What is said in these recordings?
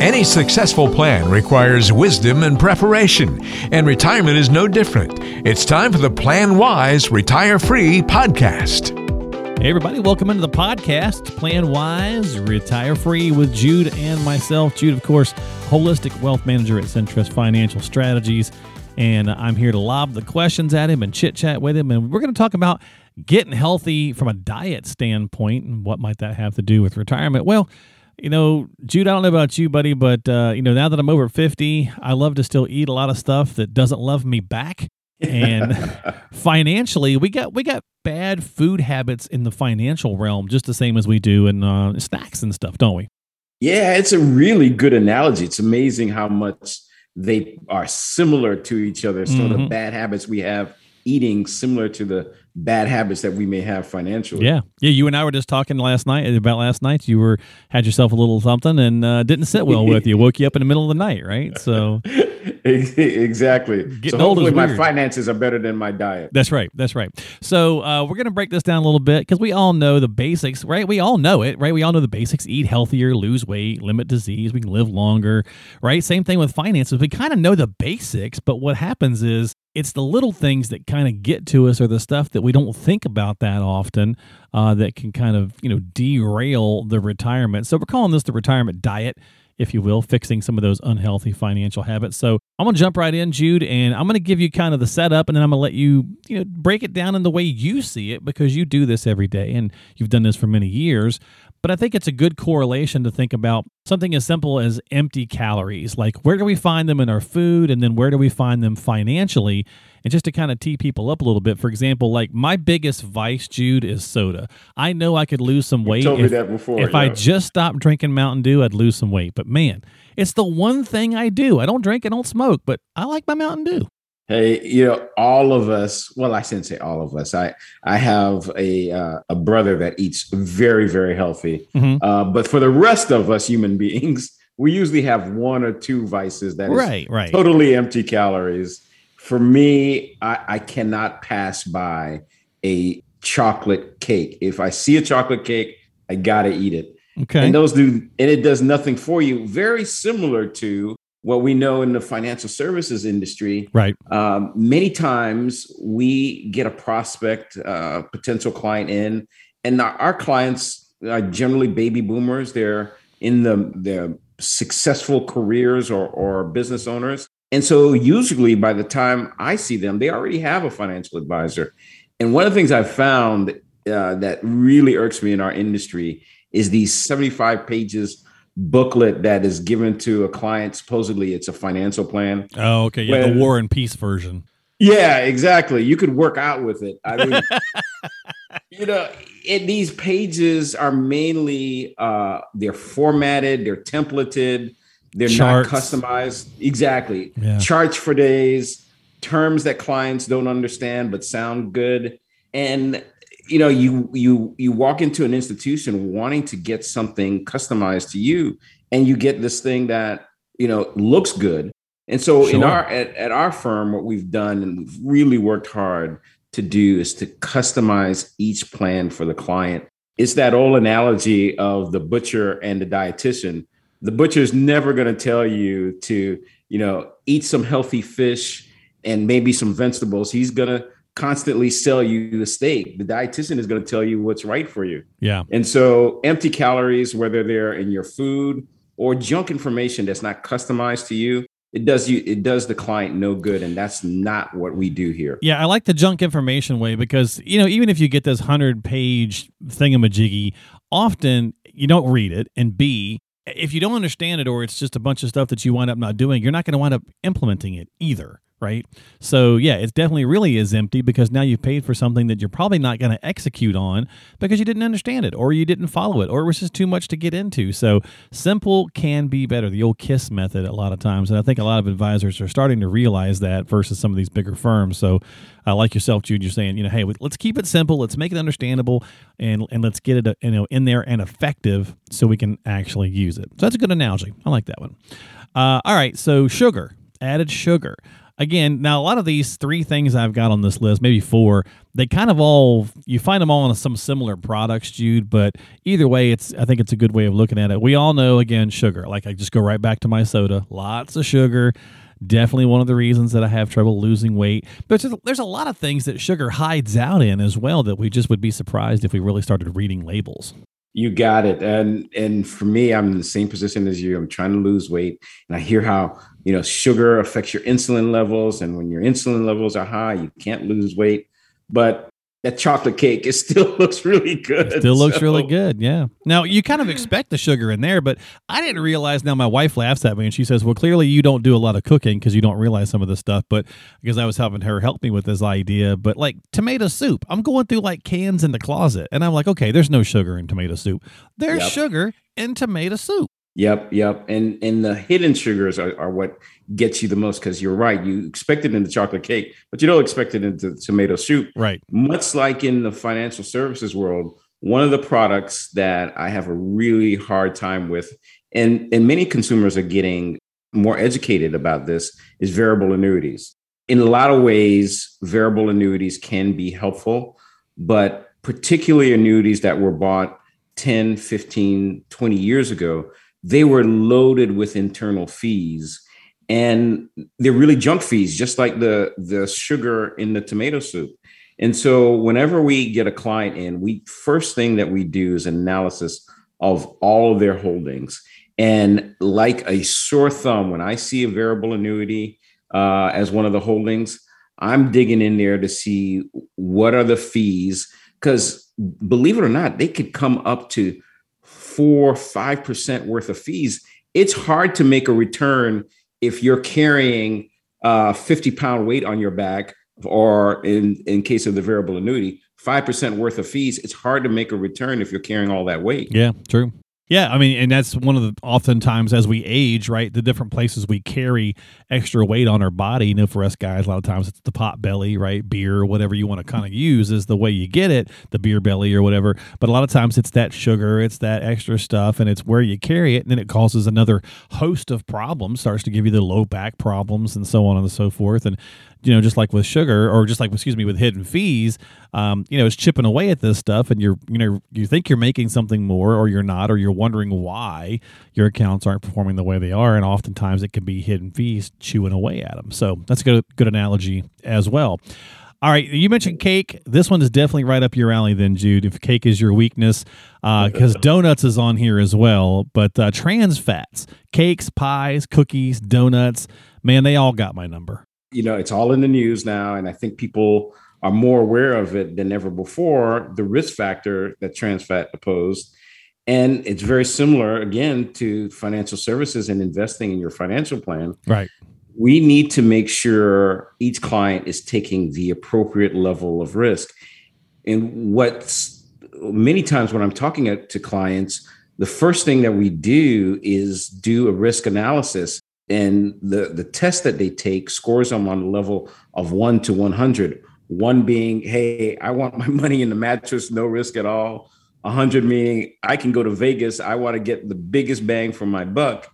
Any successful plan requires wisdom and preparation, and retirement is no different. It's time for the Plan Wise Retire Free podcast. Hey, everybody, welcome into the podcast, Plan Wise, Retire Free with Jude and myself. Jude, of course, holistic wealth manager at Centrust Financial Strategies. And I'm here to lob the questions at him and chit chat with him. And we're going to talk about getting healthy from a diet standpoint and what might that have to do with retirement. Well, you know, Jude, I don't know about you, buddy, but uh, you know, now that I'm over 50, I love to still eat a lot of stuff that doesn't love me back. and financially, we got we got bad food habits in the financial realm, just the same as we do in uh, snacks and stuff, don't we? Yeah, it's a really good analogy. It's amazing how much they are similar to each other. Some mm-hmm. of the bad habits we have eating similar to the bad habits that we may have financially. Yeah, yeah. You and I were just talking last night about last night. You were had yourself a little something and uh, didn't sit well with you. Woke you up in the middle of the night, right? So exactly. Getting so hopefully my finances are better than my diet. That's right. That's right. So uh, we're gonna break this down a little bit because we all know the basics, right? We all know it, right? We all know the basics: eat healthier, lose weight, limit disease. We can live longer, right? Same thing with finances. We kind of know the basics, but what happens is it's the little things that kind of get to us or the stuff that we don't think about that often uh, that can kind of you know derail the retirement so we're calling this the retirement diet if you will fixing some of those unhealthy financial habits. So i'm going to jump right in jude and i'm going to give you kind of the setup and then i'm going to let you you know break it down in the way you see it because you do this every day and you've done this for many years but I think it's a good correlation to think about something as simple as empty calories. Like, where do we find them in our food? And then where do we find them financially? And just to kind of tee people up a little bit, for example, like my biggest vice, Jude, is soda. I know I could lose some weight. You told if, me that before. If yeah. I just stopped drinking Mountain Dew, I'd lose some weight. But man, it's the one thing I do. I don't drink, I don't smoke, but I like my Mountain Dew. Hey, you know, all of us. Well, I shouldn't say all of us. I I have a uh, a brother that eats very very healthy. Mm-hmm. Uh, but for the rest of us human beings, we usually have one or two vices that right, right. totally empty calories. For me, I, I cannot pass by a chocolate cake. If I see a chocolate cake, I gotta eat it. Okay. And those do, and it does nothing for you. Very similar to what we know in the financial services industry. Right. Um, many times we get a prospect, uh, potential client in, and our clients are generally baby boomers. They're in the their successful careers or, or business owners. And so usually by the time I see them, they already have a financial advisor. And one of the things I've found uh, that really irks me in our industry is these 75 pages booklet that is given to a client. Supposedly, it's a financial plan. Oh, okay. Yeah, when, the War and Peace version. Yeah, exactly. You could work out with it. I mean, you know, it, these pages are mainly uh, they're formatted, they're templated, they're Charts. not customized. Exactly. Yeah. Charts for days, terms that clients don't understand but sound good, and you know you you you walk into an institution wanting to get something customized to you and you get this thing that you know looks good. And so sure. in our at, at our firm what we've done and we've really worked hard to do is to customize each plan for the client. It's that old analogy of the butcher and the dietitian. The butcher is never going to tell you to you know eat some healthy fish and maybe some vegetables. He's going to constantly sell you the steak. The dietitian is going to tell you what's right for you. Yeah. And so empty calories, whether they're in your food or junk information that's not customized to you, it does you it does the client no good and that's not what we do here yeah i like the junk information way because you know even if you get this 100 page thingamajiggy often you don't read it and b if you don't understand it or it's just a bunch of stuff that you wind up not doing you're not going to wind up implementing it either right? So yeah, it definitely really is empty because now you've paid for something that you're probably not going to execute on because you didn't understand it or you didn't follow it or it was just too much to get into. So simple can be better. The old KISS method a lot of times, and I think a lot of advisors are starting to realize that versus some of these bigger firms. So I uh, like yourself, Jude, you're saying, you know, hey, let's keep it simple, let's make it understandable, and and let's get it, uh, you know, in there and effective so we can actually use it. So that's a good analogy. I like that one. Uh, all right, so sugar, added sugar. Again, now a lot of these three things I've got on this list, maybe four, they kind of all you find them all in some similar products, Jude. But either way, it's I think it's a good way of looking at it. We all know again sugar. Like I just go right back to my soda, lots of sugar. Definitely one of the reasons that I have trouble losing weight. But there's a lot of things that sugar hides out in as well that we just would be surprised if we really started reading labels. You got it. And and for me, I'm in the same position as you. I'm trying to lose weight. And I hear how, you know, sugar affects your insulin levels. And when your insulin levels are high, you can't lose weight. But that chocolate cake it still looks really good. It still looks so. really good. Yeah. Now you kind of expect the sugar in there, but I didn't realize. Now my wife laughs at me and she says, "Well, clearly you don't do a lot of cooking because you don't realize some of this stuff." But because I was helping her help me with this idea, but like tomato soup, I'm going through like cans in the closet, and I'm like, okay, there's no sugar in tomato soup. There's yep. sugar in tomato soup. Yep, yep. And and the hidden sugars are, are what gets you the most because you're right. You expect it in the chocolate cake, but you don't expect it in the tomato soup. Right. Much like in the financial services world, one of the products that I have a really hard time with, and, and many consumers are getting more educated about this, is variable annuities. In a lot of ways, variable annuities can be helpful, but particularly annuities that were bought 10, 15, 20 years ago, they were loaded with internal fees and they're really junk fees just like the the sugar in the tomato soup. And so whenever we get a client in we first thing that we do is analysis of all of their holdings. And like a sore thumb when i see a variable annuity uh, as one of the holdings i'm digging in there to see what are the fees because believe it or not they could come up to four, five percent worth of fees, it's hard to make a return if you're carrying a 50 pound weight on your back, or in in case of the variable annuity, five percent worth of fees. It's hard to make a return if you're carrying all that weight. Yeah, true. Yeah, I mean, and that's one of the oftentimes as we age, right? The different places we carry extra weight on our body. You know, for us guys, a lot of times it's the pot belly, right? Beer, whatever you want to kind of use is the way you get it, the beer belly or whatever. But a lot of times it's that sugar, it's that extra stuff, and it's where you carry it, and then it causes another host of problems, starts to give you the low back problems and so on and so forth. And you know, just like with sugar or just like, excuse me, with hidden fees, um, you know, it's chipping away at this stuff and you're, you know, you think you're making something more or you're not, or you're wondering why your accounts aren't performing the way they are. And oftentimes it can be hidden fees chewing away at them. So that's a good, good analogy as well. All right, you mentioned cake. This one is definitely right up your alley, then, Jude. If cake is your weakness, because uh, donuts is on here as well. But uh, trans fats, cakes, pies, cookies, donuts, man, they all got my number you know, it's all in the news now, and I think people are more aware of it than ever before. The risk factor that trans fat opposed, and it's very similar again to financial services and investing in your financial plan. Right. We need to make sure each client is taking the appropriate level of risk. And what's many times when I'm talking to clients, the first thing that we do is do a risk analysis and the the test that they take scores them on a level of 1 to 100 one being hey i want my money in the mattress no risk at all. 100 meaning i can go to vegas. I want to get the biggest bang for my buck.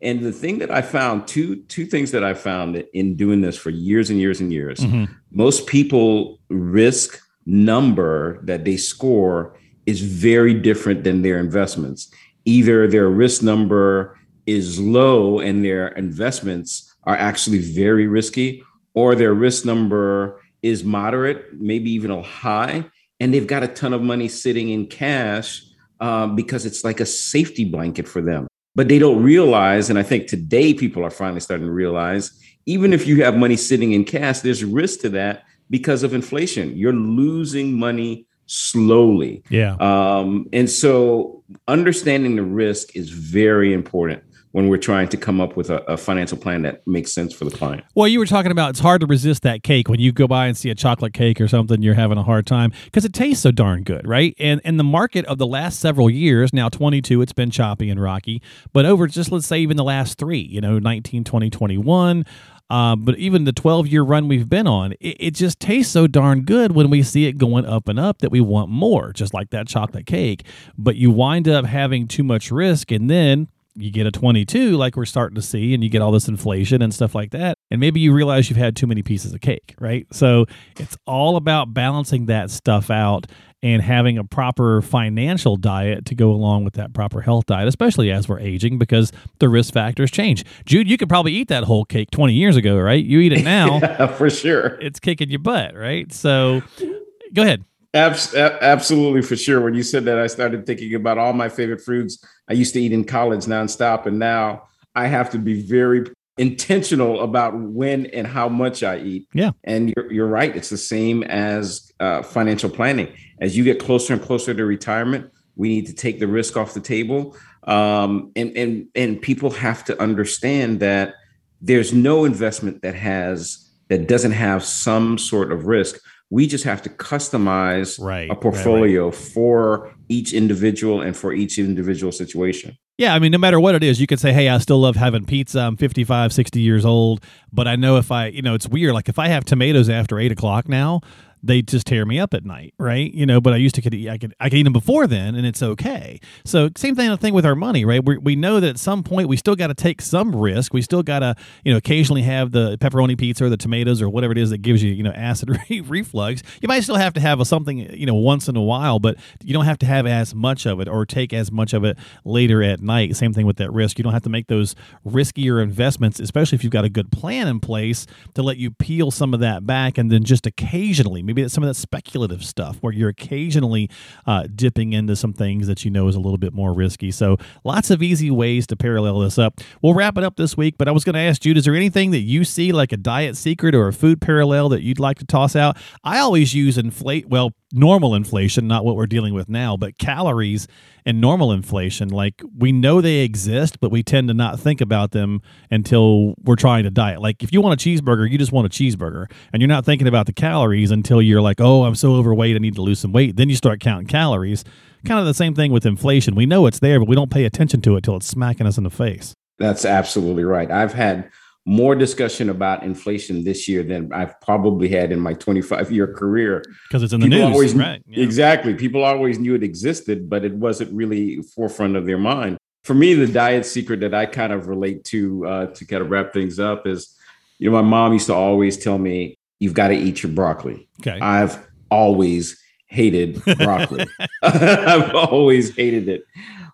And the thing that i found two two things that i found in doing this for years and years and years. Mm-hmm. most people risk number that they score is very different than their investments. Either their risk number is low and their investments are actually very risky, or their risk number is moderate, maybe even a high, and they've got a ton of money sitting in cash um, because it's like a safety blanket for them. But they don't realize, and I think today people are finally starting to realize, even if you have money sitting in cash, there's risk to that because of inflation. You're losing money slowly. Yeah. Um, and so understanding the risk is very important when we're trying to come up with a, a, financial plan that makes sense for the client. Well, you were talking about it's hard to resist that cake when you go by and see a chocolate cake or something. You're having a hard time because it tastes so darn good, right? And and the market of the last several years, now 22, it's been choppy and rocky, but over just let's say even the last three, you know, 19, 20, 21. Uh, but even the 12 year run we've been on, it, it, just tastes so darn good when we see it going up and up that we want more, just like that chocolate cake. But you wind up having too much risk, and then you get a 22 like we're starting to see and you get all this inflation and stuff like that and maybe you realize you've had too many pieces of cake, right? So it's all about balancing that stuff out and having a proper financial diet to go along with that proper health diet, especially as we're aging because the risk factors change. Jude, you could probably eat that whole cake 20 years ago, right? You eat it now. yeah, for sure. It's kicking your butt, right? So go ahead. Abs- absolutely, for sure. When you said that, I started thinking about all my favorite foods I used to eat in college nonstop. And now I have to be very intentional about when and how much I eat. Yeah. And you're, you're right. It's the same as uh, financial planning. As you get closer and closer to retirement, we need to take the risk off the table. Um, and, and, and people have to understand that there's no investment that has that doesn't have some sort of risk. We just have to customize right, a portfolio right, right. for each individual and for each individual situation. Yeah, I mean, no matter what it is, you can say, hey, I still love having pizza. I'm 55, 60 years old. But I know if I, you know, it's weird. Like if I have tomatoes after eight o'clock now, they just tear me up at night, right? You know, but I used to could eat, I could I could eat them before then, and it's okay. So same thing thing with our money, right? We we know that at some point we still got to take some risk. We still got to you know occasionally have the pepperoni pizza or the tomatoes or whatever it is that gives you you know acid reflux. You might still have to have a, something you know once in a while, but you don't have to have as much of it or take as much of it later at night. Same thing with that risk. You don't have to make those riskier investments, especially if you've got a good plan in place to let you peel some of that back, and then just occasionally maybe some of that speculative stuff where you're occasionally uh, dipping into some things that you know is a little bit more risky. So lots of easy ways to parallel this up. We'll wrap it up this week, but I was going to ask Jude, is there anything that you see like a diet secret or a food parallel that you'd like to toss out? I always use inflate, well, normal inflation, not what we're dealing with now, but calories and normal inflation. Like we know they exist, but we tend to not think about them until we're trying to diet. Like if you want a cheeseburger, you just want a cheeseburger, and you're not thinking about the calories until you're like, oh, I'm so overweight, I need to lose some weight. Then you start counting calories. Kind of the same thing with inflation. We know it's there, but we don't pay attention to it till it's smacking us in the face. That's absolutely right. I've had more discussion about inflation this year than I've probably had in my 25 year career. Because it's in the People news, always, right? Yeah. Exactly. People always knew it existed, but it wasn't really forefront of their mind. For me, the diet secret that I kind of relate to uh, to kind of wrap things up is, you know, my mom used to always tell me, "You've got to eat your broccoli." Okay. I've always hated broccoli. I've always hated it,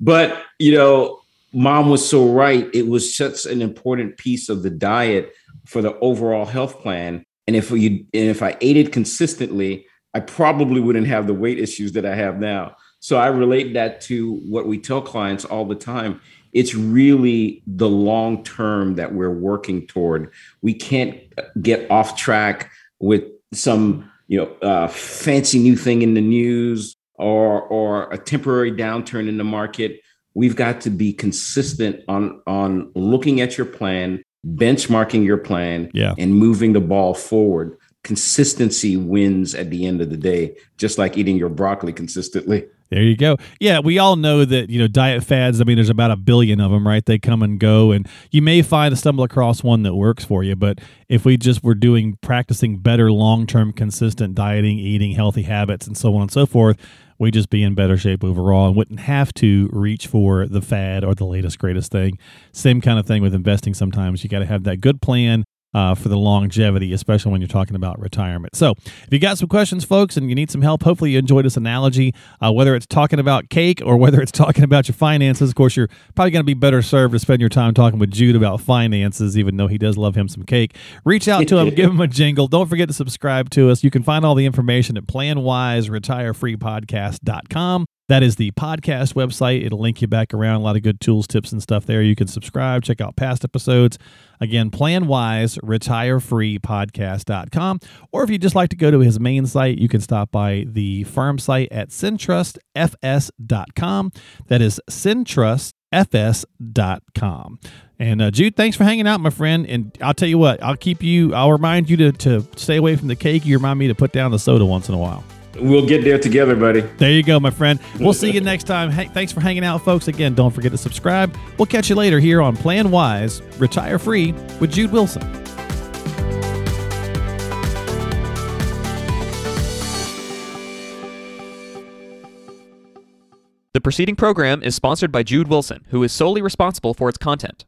but you know, mom was so right. It was such an important piece of the diet for the overall health plan. And if you and if I ate it consistently, I probably wouldn't have the weight issues that I have now. So I relate that to what we tell clients all the time. It's really the long term that we're working toward. We can't get off track with some, you know, uh, fancy new thing in the news or or a temporary downturn in the market we've got to be consistent on on looking at your plan benchmarking your plan yeah. and moving the ball forward consistency wins at the end of the day just like eating your broccoli consistently there you go. Yeah, we all know that, you know, diet fads, I mean, there's about a billion of them, right? They come and go, and you may find a stumble across one that works for you. But if we just were doing, practicing better long term, consistent dieting, eating healthy habits, and so on and so forth, we'd just be in better shape overall and wouldn't have to reach for the fad or the latest greatest thing. Same kind of thing with investing sometimes. You got to have that good plan uh, for the longevity, especially when you're talking about retirement. So, if you got some questions, folks, and you need some help, hopefully you enjoyed this analogy. Uh, whether it's talking about cake or whether it's talking about your finances, of course, you're probably going to be better served to spend your time talking with Jude about finances, even though he does love him some cake. Reach out to him, give him a jingle. Don't forget to subscribe to us. You can find all the information at planwiseretireFreePodcast.com. That is the podcast website. It'll link you back around. A lot of good tools, tips, and stuff there. You can subscribe, check out past episodes. Again, PlanWise, retirefreepodcast.com. Or if you'd just like to go to his main site, you can stop by the firm site at centrustfs.com. That is centrustfs.com. And uh, Jude, thanks for hanging out, my friend. And I'll tell you what, I'll keep you, I'll remind you to, to stay away from the cake. You remind me to put down the soda once in a while. We'll get there together, buddy. There you go, my friend. We'll see you next time. Hey, thanks for hanging out, folks. Again, don't forget to subscribe. We'll catch you later here on Plan Wise, Retire Free with Jude Wilson. The preceding program is sponsored by Jude Wilson, who is solely responsible for its content.